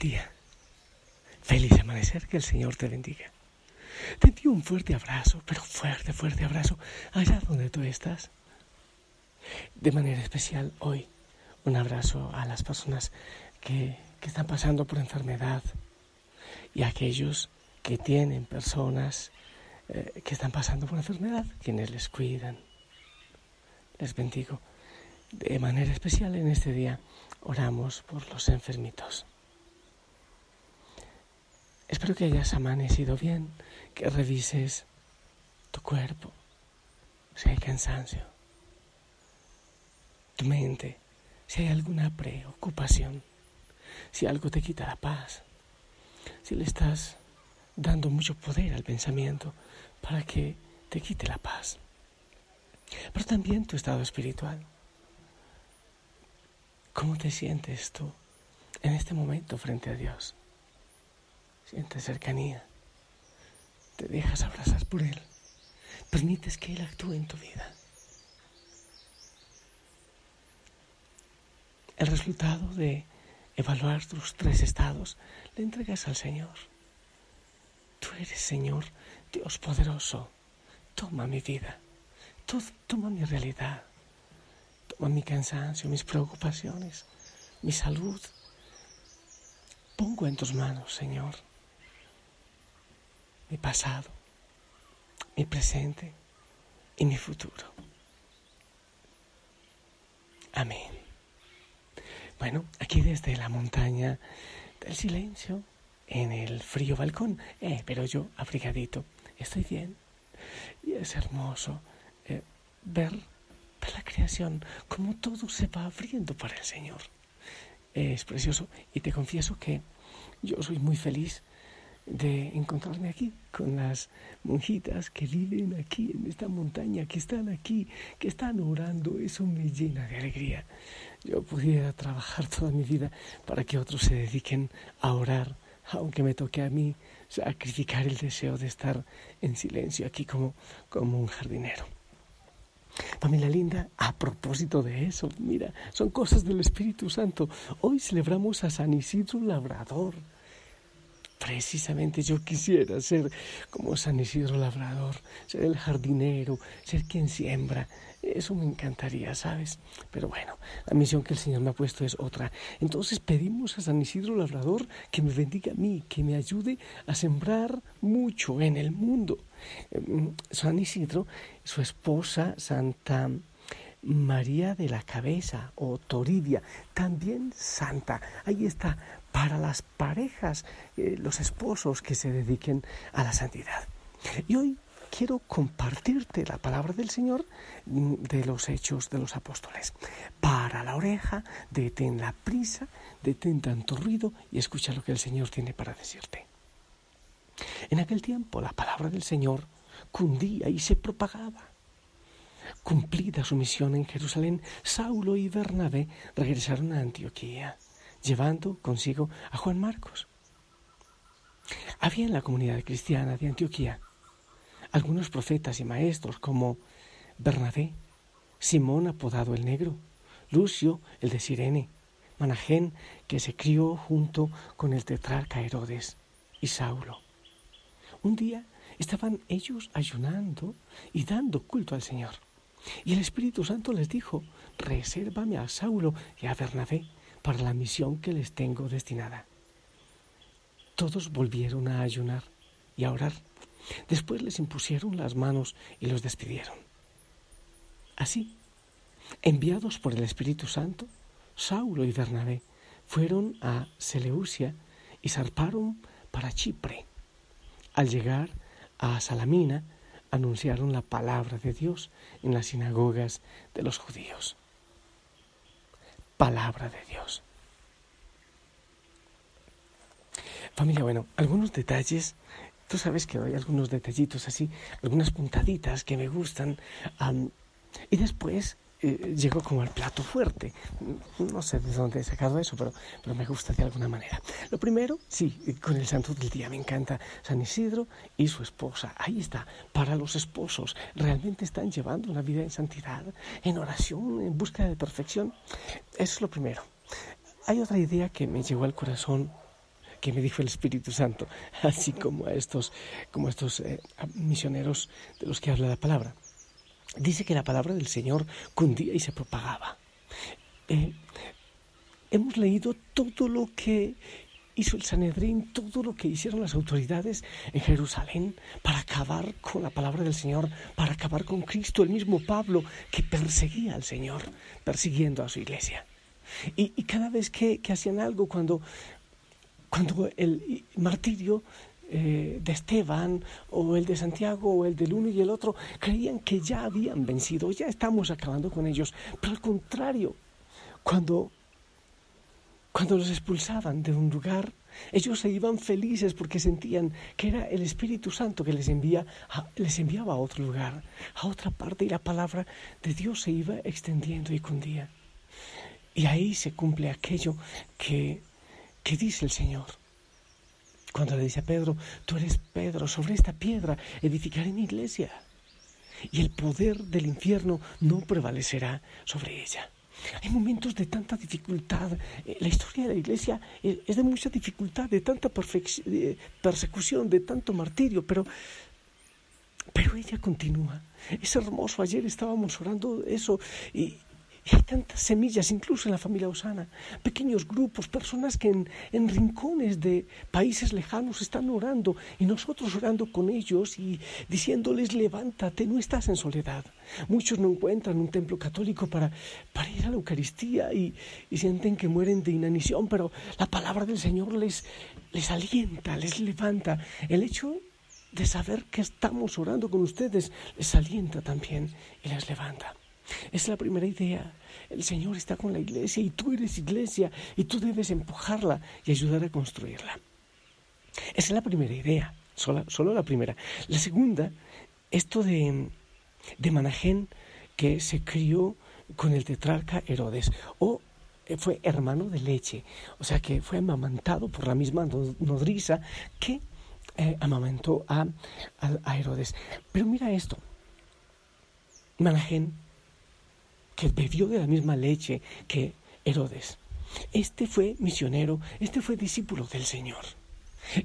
Día. Feliz amanecer, que el Señor te bendiga. Te envío un fuerte abrazo, pero fuerte, fuerte abrazo, allá donde tú estás. De manera especial hoy, un abrazo a las personas que, que están pasando por enfermedad y a aquellos que tienen personas eh, que están pasando por enfermedad, quienes les cuidan. Les bendigo. De manera especial en este día oramos por los enfermitos. Espero que hayas amanecido bien, que revises tu cuerpo, si hay cansancio, tu mente, si hay alguna preocupación, si algo te quita la paz, si le estás dando mucho poder al pensamiento para que te quite la paz, pero también tu estado espiritual. ¿Cómo te sientes tú en este momento frente a Dios? Sientes cercanía. Te dejas abrazar por Él. Permites que Él actúe en tu vida. El resultado de evaluar tus tres estados le entregas al Señor. Tú eres Señor, Dios poderoso. Toma mi vida. Toma mi realidad. Toma mi cansancio, mis preocupaciones, mi salud. Pongo en tus manos, Señor mi pasado, mi presente y mi futuro. Amén. Bueno, aquí desde la montaña del silencio, en el frío balcón, eh, pero yo abrigadito, estoy bien. Y es hermoso eh, ver, ver la creación, como todo se va abriendo para el Señor. Es precioso y te confieso que yo soy muy feliz de encontrarme aquí con las monjitas que viven aquí en esta montaña, que están aquí, que están orando. Eso me llena de alegría. Yo pudiera trabajar toda mi vida para que otros se dediquen a orar, aunque me toque a mí sacrificar el deseo de estar en silencio aquí como, como un jardinero. Familia linda, a propósito de eso, mira, son cosas del Espíritu Santo. Hoy celebramos a San Isidro Labrador Precisamente yo quisiera ser como San Isidro Labrador, ser el jardinero, ser quien siembra. Eso me encantaría, ¿sabes? Pero bueno, la misión que el Señor me ha puesto es otra. Entonces pedimos a San Isidro Labrador que me bendiga a mí, que me ayude a sembrar mucho en el mundo. Em, San Isidro, su esposa, Santa María de la Cabeza o Toribia, también santa. Ahí está, para las parejas, eh, los esposos que se dediquen a la santidad. Y hoy quiero compartirte la palabra del Señor mm, de los hechos de los apóstoles. Para la oreja, detén la prisa, detén tanto ruido y escucha lo que el Señor tiene para decirte. En aquel tiempo la palabra del Señor cundía y se propagaba Cumplida su misión en Jerusalén, Saulo y Bernabé regresaron a Antioquía, llevando consigo a Juan Marcos. Había en la comunidad cristiana de Antioquía algunos profetas y maestros como Bernabé, Simón apodado el Negro, Lucio el de Sirene, Manajén que se crió junto con el tetrarca Herodes y Saulo. Un día estaban ellos ayunando y dando culto al Señor. Y el Espíritu Santo les dijo, resérvame a Saulo y a Bernabé para la misión que les tengo destinada. Todos volvieron a ayunar y a orar. Después les impusieron las manos y los despidieron. Así, enviados por el Espíritu Santo, Saulo y Bernabé fueron a Seleucia y zarparon para Chipre. Al llegar a Salamina, anunciaron la palabra de Dios en las sinagogas de los judíos. Palabra de Dios. Familia, bueno, algunos detalles, tú sabes que hay algunos detallitos así, algunas puntaditas que me gustan, y después eh, llego como al plato fuerte. No sé de dónde he sacado eso, pero, pero me gusta de alguna manera. Lo primero, sí, con el santo del día, me encanta San Isidro y su esposa. Ahí está, para los esposos. ¿Realmente están llevando una vida en santidad, en oración, en búsqueda de perfección? Eso es lo primero. Hay otra idea que me llegó al corazón que me dijo el Espíritu Santo, así como a estos, como estos eh, misioneros de los que habla la palabra dice que la palabra del Señor cundía y se propagaba. Eh, hemos leído todo lo que hizo el Sanedrín, todo lo que hicieron las autoridades en Jerusalén para acabar con la palabra del Señor, para acabar con Cristo, el mismo Pablo que perseguía al Señor, persiguiendo a su iglesia. Y, cada vez que, que, hacían algo, cuando, cuando el martirio eh, de Esteban o el de Santiago o el del uno y el otro creían que ya habían vencido, ya estamos acabando con ellos. Pero al contrario, cuando, cuando los expulsaban de un lugar, ellos se iban felices porque sentían que era el Espíritu Santo que les, envía les enviaba a otro lugar, a otra parte, y la palabra de Dios se iba extendiendo y cundía. Y ahí se cumple aquello que, que dice el Señor. Cuando le dice a Pedro, tú eres Pedro, sobre esta piedra edificaré mi iglesia. Y el poder del infierno no prevalecerá sobre ella. Hay momentos de tanta dificultad. Eh, la historia de la iglesia es de mucha dificultad, de tanta persecución, de tanto martirio, pero, pero ella continúa. Es hermoso. Ayer estábamos orando eso y hay tantas semillas, incluso en la familia Osana, pequeños grupos, personas que en, rincones de países lejanos están orando y nosotros orando con ellos y diciéndoles, levántate, no estás en soledad. Muchos no encuentran un templo católico para, ir a la Eucaristía y, sienten que mueren de inanición, pero la palabra del Señor les, les alienta, les levanta. El hecho de saber que estamos orando con ustedes les alienta también y les levanta. Es la primera idea. El Señor está con la iglesia y tú eres iglesia y tú debes empujarla y ayudar a construirla. Esa es la primera idea, solo, solo la primera. La segunda, esto de, de Manajén que se crió con el tetrarca Herodes o eh, fue hermano de leche, o sea que fue amamantado por la misma nodriza que eh, amamantó a, a, Herodes. Pero mira esto, Manajén que bebió de la misma leche que Herodes. Este fue misionero, este fue discípulo del Señor.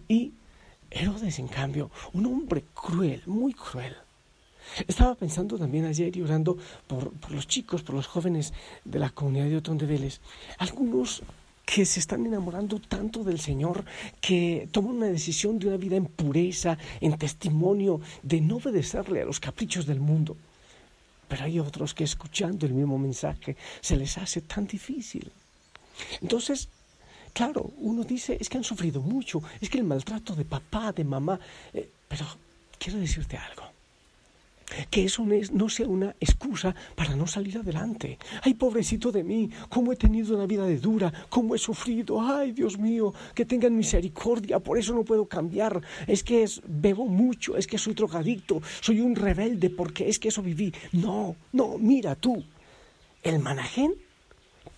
Y Herodes, en cambio, un hombre cruel, muy cruel. Estaba pensando también ayer y orando por, los chicos, por los jóvenes de la comunidad de Otón de Vélez. Algunos que se están enamorando tanto del Señor que toman una decisión de una vida en pureza, en testimonio, de no obedecerle a los caprichos del mundo. Pero hay otros que escuchando el mismo mensaje se les hace tan difícil. Entonces, claro, uno dice, es que han sufrido mucho, es que el maltrato de papá, de mamá, eh, pero quiero decirte algo que eso no sea una excusa para no salir adelante. Ay, pobrecito de mí, cómo he tenido una vida de dura, cómo he sufrido. Ay, Dios mío, que tengan misericordia, por eso no puedo cambiar. Es que bebo mucho, es que soy drogadicto, soy un rebelde porque es que eso viví. No, no, mira tú. El manajén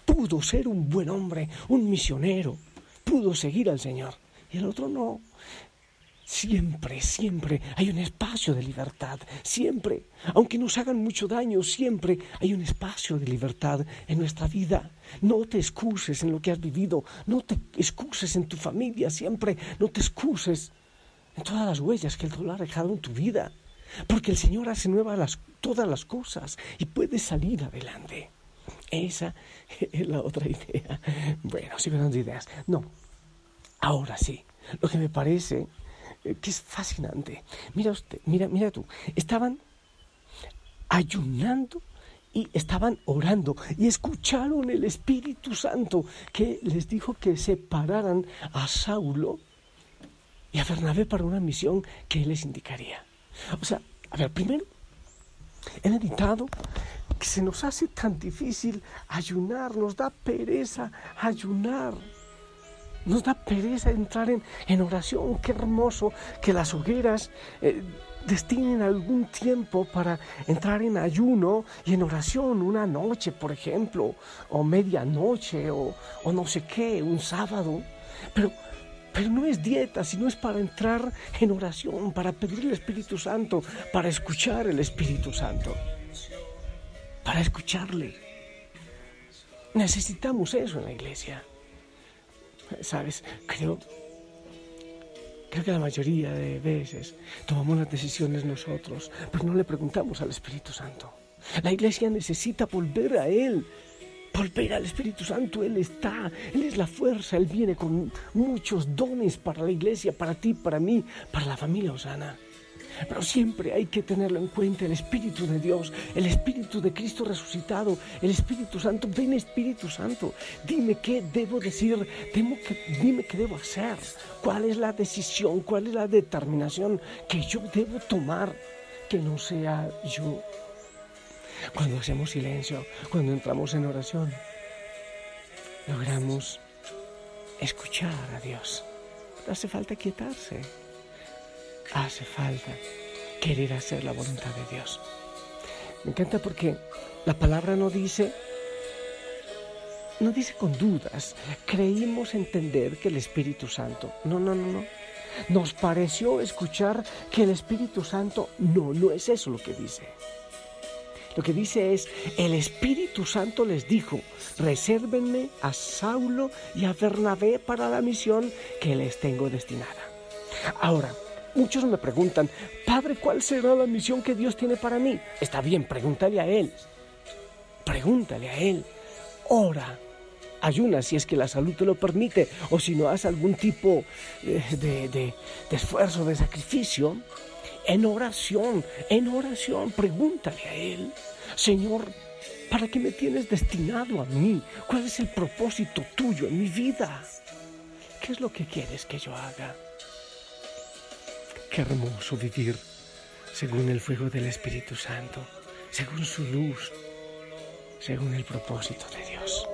pudo ser un buen hombre, un misionero, pudo seguir al Señor. Y el otro no. Siempre, siempre hay un espacio de libertad, siempre, aunque nos hagan mucho daño, siempre hay un espacio de libertad en nuestra vida. No te excuses en lo que has vivido, no te excuses en tu familia, siempre, no te excuses en todas las huellas que el dolor ha dejado en tu vida, porque el Señor hace nuevas todas las cosas y puedes salir adelante. Esa es la otra idea. Bueno, sigo dando ideas. No, ahora sí, lo que me parece que es fascinante. Mira usted, mira, mira tú, estaban ayunando y estaban orando y escucharon el Espíritu Santo que les dijo que separaran a Saulo y a Bernabé para una misión que él les indicaría. O sea, A ver, primero, he meditado que se nos hace tan difícil ayunar, nos da pereza ayunar. Nos da pereza entrar en, oración. Qué hermoso que las hogueras eh, destinen algún tiempo para entrar en ayuno y en oración, una noche, por ejemplo, o medianoche, o, o no sé qué, un sábado. Pero, pero no es dieta, sino es para entrar en oración, para pedir el Espíritu Santo, para escuchar el Espíritu Santo, para escucharle. Necesitamos eso en la iglesia. ¿Sabes? Creo, creo que la mayoría de veces tomamos las decisiones nosotros, pero no le preguntamos al Espíritu Santo. La iglesia necesita volver a Él, volver al Espíritu Santo. Él está, Él es la fuerza, Él viene con muchos dones para la iglesia, para ti, para mí, para la familia Osana. Pero siempre hay que tenerlo en cuenta, el Espíritu de Dios, el Espíritu de Cristo resucitado, el Espíritu Santo. Ven Espíritu Santo, dime qué debo decir, dime qué debo hacer, cuál es la decisión, cuál es la determinación que yo debo tomar, que no sea yo. Cuando hacemos silencio, cuando entramos en oración, logramos escuchar a Dios. Hace falta quietarse hace falta querer hacer la voluntad de Dios. Me encanta porque la palabra no dice, no dice con dudas, creímos entender que el Espíritu Santo, no, no, no, no. Nos pareció escuchar que el Espíritu Santo, no, no es eso lo que dice. Lo que dice es, el Espíritu Santo les dijo, resérvenme a Saulo y a Bernabé para la misión que les tengo destinada. Ahora, Muchos me preguntan, Padre, ¿cuál será la misión que Dios tiene para mí? Está bien, pregúntale a Él. Pregúntale a Él. Ora. Ayuna si es que la salud te lo permite o si no haces algún tipo de, de, de esfuerzo, de sacrificio. En oración, en oración, pregúntale a Él. Señor, ¿para qué me tienes destinado a mí? ¿Cuál es el propósito tuyo en mi vida? ¿Qué es lo que quieres que yo haga? Qué hermoso vivir según el fuego del Espíritu Santo, según su luz, según el propósito de Dios.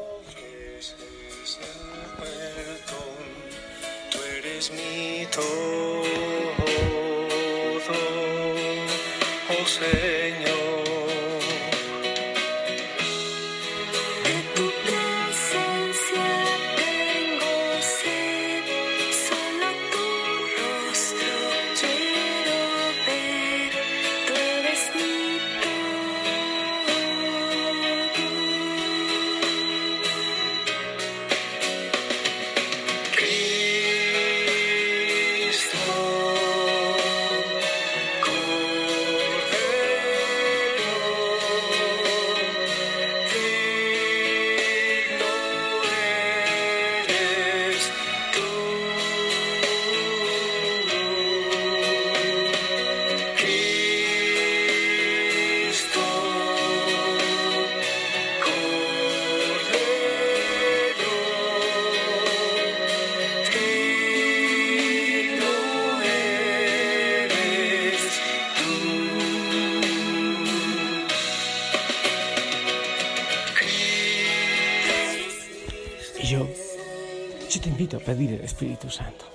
Pedir el Espíritu Santo.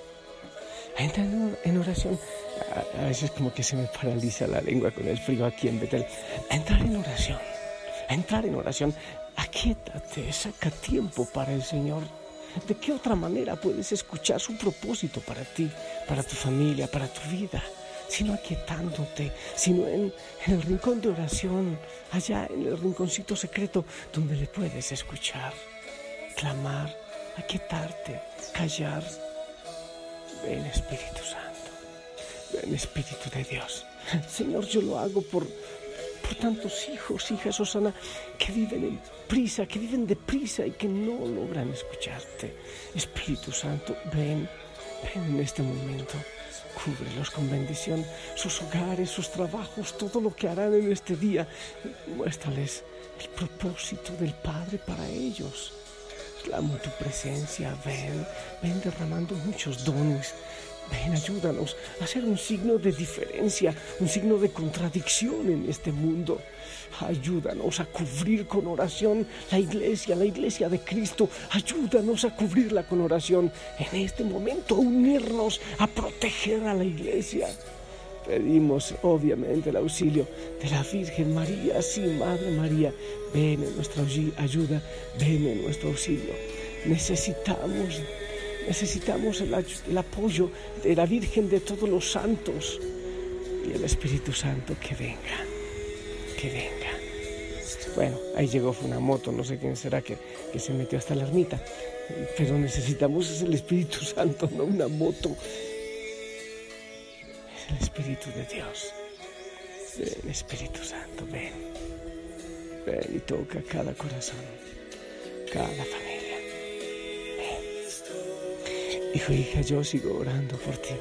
A entrar en oración, a, veces como que se me paraliza la lengua con el frío aquí en Betel. Entrar en oración, entrar en oración, aquíétate, saca tiempo para el Señor. ¿De qué otra manera puedes escuchar su propósito para ti, para tu familia, para tu vida? Sino aquietándote, sino en, en el rincón de oración, allá en el rinconcito secreto donde le puedes escuchar, clamar, aquietarte, callar. Ven Espíritu Santo, ven Espíritu de Dios. Señor, yo lo hago por, por tantos hijos, hijas, Susana, que viven en prisa, que viven deprisa y que no logran escucharte. Espíritu Santo, ven, ven en este momento. Cúbrelos con bendición, sus hogares, sus trabajos, todo lo que harán en este día. Muéstrales el propósito del Padre para ellos. Clamo tu presencia, ven, ven derramando muchos dones, Ven, ayúdanos a ser un signo de diferencia, un signo de contradicción en este mundo. Ayúdanos a cubrir con oración la iglesia, la iglesia de Cristo. Ayúdanos a cubrirla con oración. En este momento, a unirnos, a proteger a la iglesia. Pedimos obviamente el auxilio de la Virgen María, sí, Madre María, ven en nuestra ayuda, ven en nuestro auxilio. Necesitamos, necesitamos el, el apoyo de la Virgen de todos los santos y el Espíritu Santo que venga, que venga. Bueno, ahí llegó fue una moto, no sé quién será que, que se metió hasta la ermita, pero necesitamos el Espíritu Santo, no una moto el Espíritu de Dios. Ven, Espíritu Santo, ven. Ven y toca cada corazón, cada familia. Ven. Hijo, hija, yo sigo orando por ti.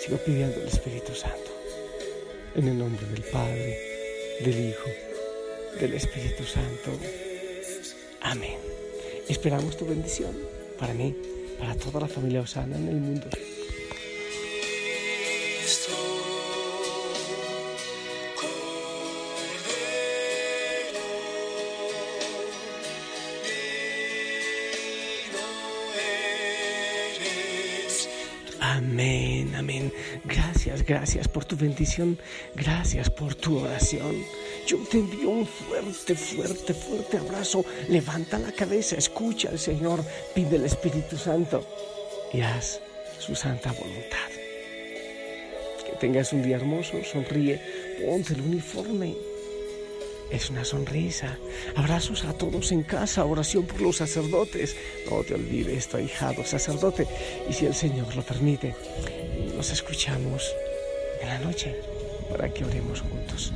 Sigo pidiendo al Espíritu Santo. En el nombre del Padre, del Hijo, del Espíritu Santo. Amén. Esperamos tu bendición para mí, para toda la familia Osana en el mundo. Amén, amén. Gracias, gracias por tu bendición. Gracias por tu oración. Yo te envío un fuerte, fuerte, fuerte abrazo. Levanta la cabeza, escucha al Señor, pide el Espíritu Santo y haz su santa voluntad. Que tengas un día hermoso, sonríe, ponte el uniforme es una sonrisa. Abrazos a todos en casa, oración por los sacerdotes. No te olvides, tu ahijado sacerdote. Y si el Señor lo permite, nos escuchamos en la noche para que oremos juntos.